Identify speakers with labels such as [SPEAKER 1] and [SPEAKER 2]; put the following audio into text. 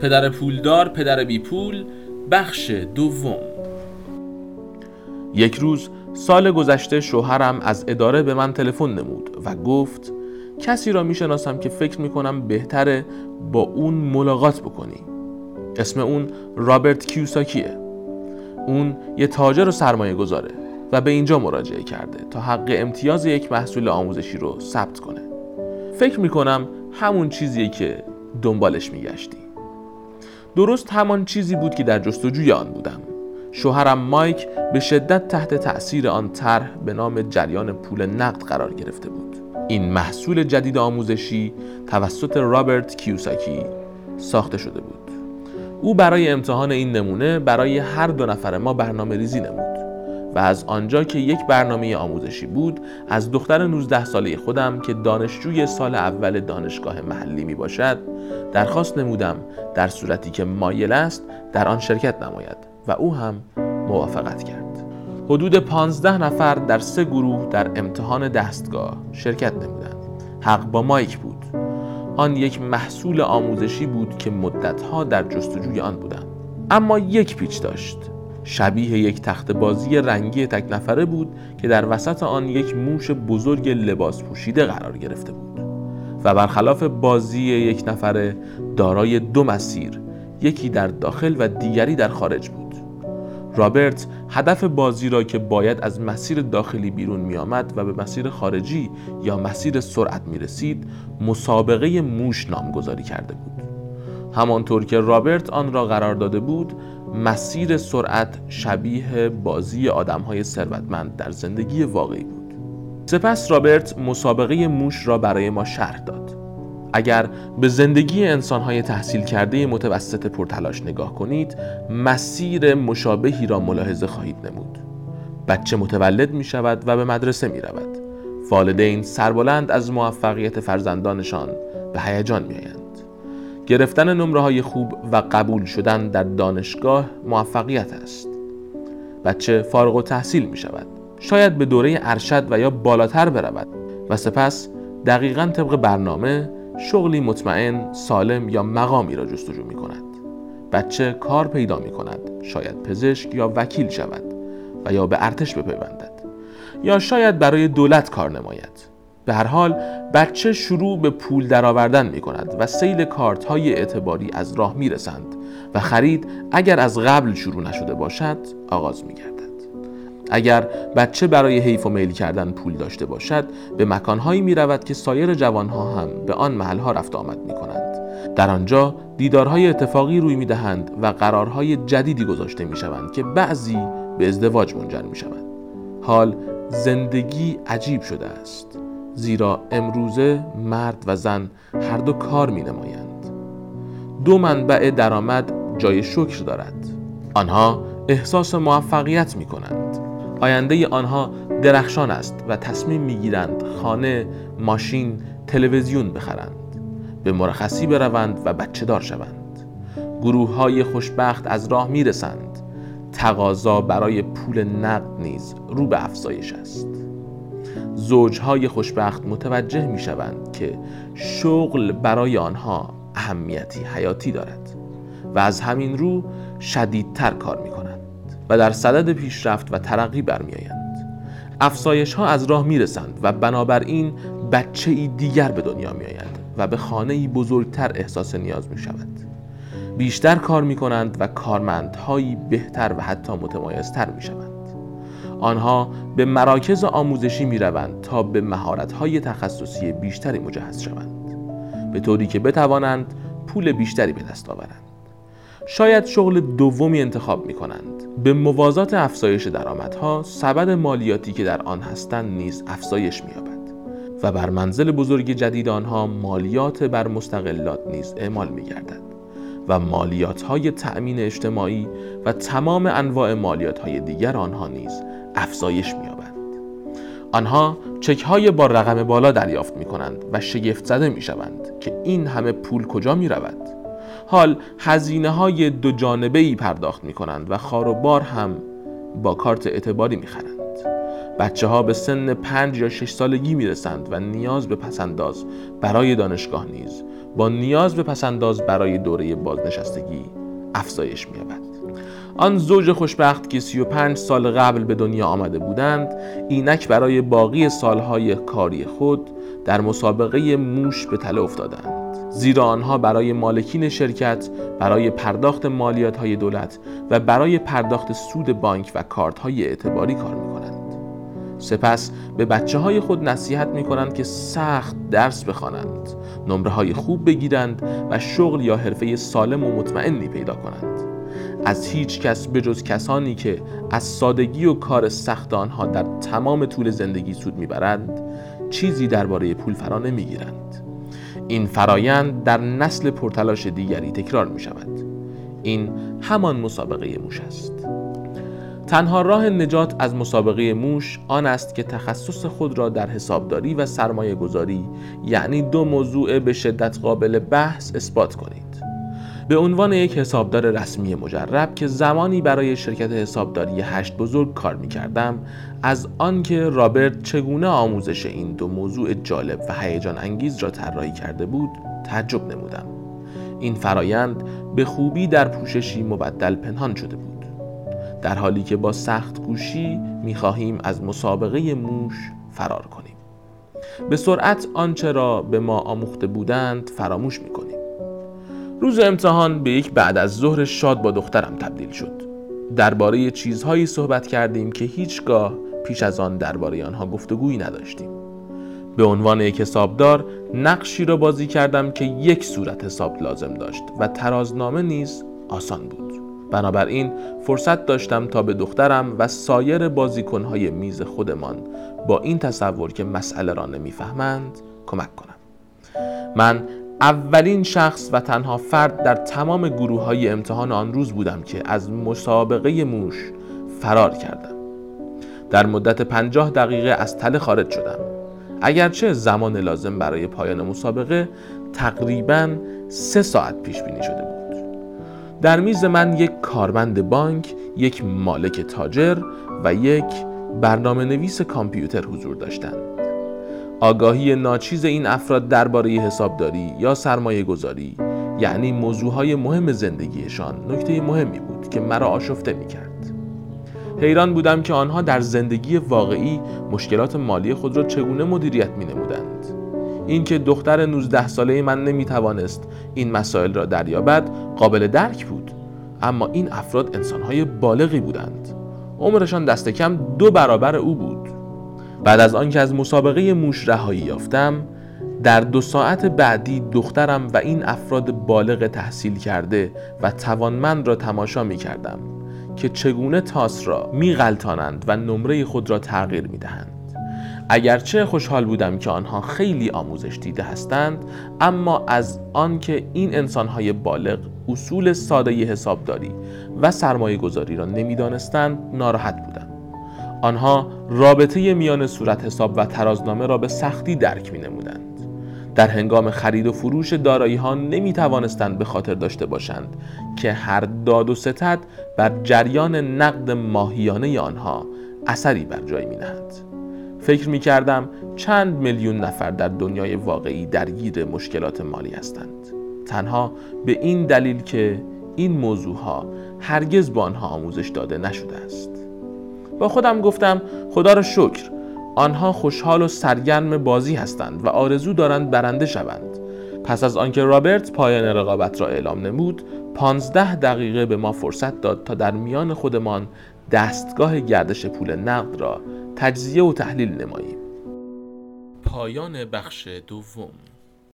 [SPEAKER 1] پدر پولدار پدر بی پول بخش دوم. یک روز سال گذشته شوهرم از اداره به من تلفن نمود و گفت کسی را می‌شناسم که فکر می‌کنم بهتره با اون ملاقات بکنی. اسم اون رابرت کیوساکیه. اون یه تاجر و سرمایه گذاره و به اینجا مراجعه کرده تا حق امتیاز یک محصول آموزشی رو ثبت کنه. فکر می‌کنم همون چیزیه که دنبالش میگشتی. درست همان چیزی بود که در جستجوی آن بودم. شوهرم مایک به شدت تحت تأثیر آن طرح به نام جریان پول نقد قرار گرفته بود. این محصول جدید آموزشی توسط رابرت کیوساکی ساخته شده بود. او برای امتحان این نمونه برای هر دو نفر ما برنامه ریزی نمود. و از آنجا که یک برنامه آموزشی بود از دختر 19 ساله خودم که دانشجوی سال اول دانشگاه محلی می باشد درخواست نمودم در صورتی که مایل است در آن شرکت نماید و او هم موافقت کرد. حدود 15 نفر در سه گروه در امتحان دستگاه شرکت نمودند. حق با مایک بود. آن یک محصول آموزشی بود که مدتها در جستجوی آن بودم اما یک پیچ داشت. شبیه یک تخت بازی رنگی تک نفره بود که در وسط آن یک موش بزرگ لباس پوشیده قرار گرفته بود. و برخلاف بازی یک نفره دارای دو مسیر یکی در داخل و دیگری در خارج بود. رابرت هدف بازی را که باید از مسیر داخلی بیرون می آمد و به مسیر خارجی یا مسیر سرعت می رسید مسابقه موش نامگذاری کرده بود. همانطور که رابرت آن را قرار داده بود مسیر سرعت شبیه بازی آدم های ثروتمند در زندگی واقعی بود. سپس رابرت مسابقه موش را برای ما شرح داد. اگر به زندگی انسانهای تحصیل کرده متوسط پرتلاش نگاه کنید مسیر مشابهی را ملاحظه خواهید نمود. بچه متولد می شود و به مدرسه می رود والدین سربلند از موفقیت فرزندانشان به هیجان می آیند. گرفتن نمره های خوب و قبول شدن در دانشگاه موفقیت است. بچه فارغ و تحصیل می شود شاید به دوره ارشد و یا بالاتر برود. و سپس دقیقا طبق برنامه شغلی مطمئن سالم یا مقامی را جستجو می کند بچه کار پیدا می کند شاید پزشک یا وکیل شود و یا به ارتش بپیوندد. یا شاید برای دولت کار نماید. به هر حال بچه شروع به پول درآوردن می کند و سیل کارت های اعتباری از راه می رسند و خرید اگر از قبل شروع نشده باشد آغاز می گردد. اگر بچه برای حیف و میل کردن پول داشته باشد به مکانهایی می رود که سایر جوانها هم به آن محلها رفت آمد می کنند در آنجا دیدارهای اتفاقی روی می دهند و قرارهای جدیدی گذاشته می شوند که بعضی به ازدواج منجر می شوند حال زندگی عجیب شده است. زیرا امروزه مرد و زن هر دو کار می نمایند دو منبع درآمد جای شکر دارد. آنها احساس موفقیت می کنند آینده آنها درخشان است و تصمیم می‌گیرند خانه، ماشین، تلویزیون بخرند. به مرخصی بروند و بچه دار شوند. گروه های خوشبخت از راه می‌رسند. تقاضا برای پول نقد نیز رو به افزایش است. زوجهای خوشبخت متوجه می شوند که شغل برای آنها اهمیتی حیاتی دارد و از همین رو شدیدتر کار می کنند و در صدد پیشرفت و ترقی برمیآیند. افزایش ها از راه می رسند و بنابراین بچه ای دیگر به دنیا می آید و به خانه ای بزرگتر احساس نیاز می شود بیشتر کار می کنند و کارمندهایی بهتر و حتی متمایزتر می شوند آنها به مراکز آموزشی می روند تا به مهارت‌های تخصصی بیشتری مجهز شوند به طوری که بتوانند پول بیشتری به دست آورند. شاید شغل دومی انتخاب می کنند به موازات افزایش درآمدها سبد مالیاتی که در آن هستند نیز افزایش می‌یابد و بر منزل بزرگ جدید آنها مالیات بر مستقلات نیز اعمال می گردد و مالیات های تأمین اجتماعی و تمام انواع مالیات های دیگر آنها نیز افزایش می‌یابند. آنها چک های با رقم بالا دریافت می کنند و شگفت زده می شوند که این همه پول کجا می رود؟ حال هزینه های دو جانبه ای پرداخت می کنند و خار و بار هم با کارت اعتباری می خرند. بچه ها به سن پنج یا شش سالگی می‌رسند و نیاز به پسنداز برای دانشگاه نیز با نیاز به پسنداز برای دوره بازنشستگی افزایش می‌یابد. آن زوج خوشبخت که 35 سال قبل به دنیا آمده بودند اینک برای باقی سالهای کاری خود در مسابقه موش به تله افتادند زیرا آنها برای مالکین شرکت برای پرداخت مالیات های دولت و برای پرداخت سود بانک و کارت های اعتباری کار می کنند. سپس به بچه های خود نصیحت می کنند که سخت درس بخوانند نمره های خوب بگیرند و شغل یا حرفه سالم و مطمئنی پیدا کنند از هیچ کس بجز کسانی که از سادگی و کار سخت آنها در تمام طول زندگی سود می‌برند چیزی درباره پول فرا نمی‌گیرند. این فرایند در نسل پرتلاش دیگری تکرار می شود این همان مسابقه موش است. تنها راه نجات از مسابقه موش آن است که تخصص خود را در حسابداری و سرمایه گذاری یعنی دو موضوع به شدت قابل بحث اثبات کنید. به عنوان یک حسابدار رسمی مجرب که زمانی برای شرکت حسابداری هشت بزرگ کار می کردم از آنکه رابرت چگونه آموزش این دو موضوع جالب و هیجان انگیز را طراحی کرده بود تعجب نمودم. این فرایند به خوبی در پوششی مبدل پنهان شده بود. در حالی که با سخت گوشی می خواهیم از مسابقه موش فرار کنیم. به سرعت آنچه را به ما آموخته بودند فراموش می کنیم روز امتحان به یک بعد از ظهر شاد با دخترم تبدیل شد. درباره چیزهایی صحبت کردیم که هیچگاه پیش از آن درباره آنها گفتگویی نداشتیم. به عنوان یک حسابدار نقشی را بازی کردم که یک صورت حساب لازم داشت و ترازنامه نیز آسان بود. بنابراین فرصت داشتم تا به دخترم و سایر بازیکنهای میز خودمان با این تصور که مسئله را نمی‌فهمند کمک کنم. من اولین شخص و تنها فرد در تمام گروه های امتحان آن روز بودم که از مسابقه موش فرار کردم. در مدت پنجاه دقیقه از تله خارج شدم. اگرچه زمان لازم برای پایان مسابقه تقریبا سه ساعت پیش بینی شده بود. در میز من یک کارمند بانک، یک مالک تاجر و یک برنامه نویس کامپیوتر حضور داشتند. آگاهی ناچیز این افراد درباره حسابداری یا سرمایه گذاری یعنی موضوعهای مهم زندگیشان نکته مهمی بود که مرا آشفته می کرد. حیران بودم که آنها در زندگی واقعی مشکلات مالی خود را چگونه مدیریت می نمودند. اینکه دختر 19 ساله من نمی توانست این مسائل را دریابد قابل درک بود اما این افراد انسانهای بالغی بودند عمرشان دست کم دو برابر او بود بعد از آنکه از مسابقه موش رهایی یافتم در دو ساعت بعدی دخترم و این افراد بالغ تحصیل کرده و توانمند را تماشا می کردم که چگونه تاس را می غلطانند و نمره خود را تغییر می دهند. اگرچه خوشحال بودم که آنها خیلی آموزش دیده هستند اما از آنکه این انسانهای بالغ اصول ساده حسابداری و سرمایه گذاری را نمی‌دانستند ناراحت بودم آنها رابطه میان صورت حساب و ترازنامه را به سختی درک می نمودند. در هنگام خرید و فروش دارایی ها نمی توانستند به خاطر داشته باشند که هر داد و ستد بر جریان نقد ماهیانه آنها اثری بر جای می نهد. فکر می کردم چند میلیون نفر در دنیای واقعی درگیر مشکلات مالی هستند. تنها به این دلیل که این موضوع ها هرگز با آنها آموزش داده نشده است. با خودم گفتم خدا را شکر آنها خوشحال و سرگرم بازی هستند و آرزو دارند برنده شوند. پس از آنکه رابرت پایان رقابت را اعلام نمود پانزده دقیقه به ما فرصت داد تا در میان خودمان دستگاه گردش پول نقد را تجزیه و تحلیل نماییم. پایان بخش دوم.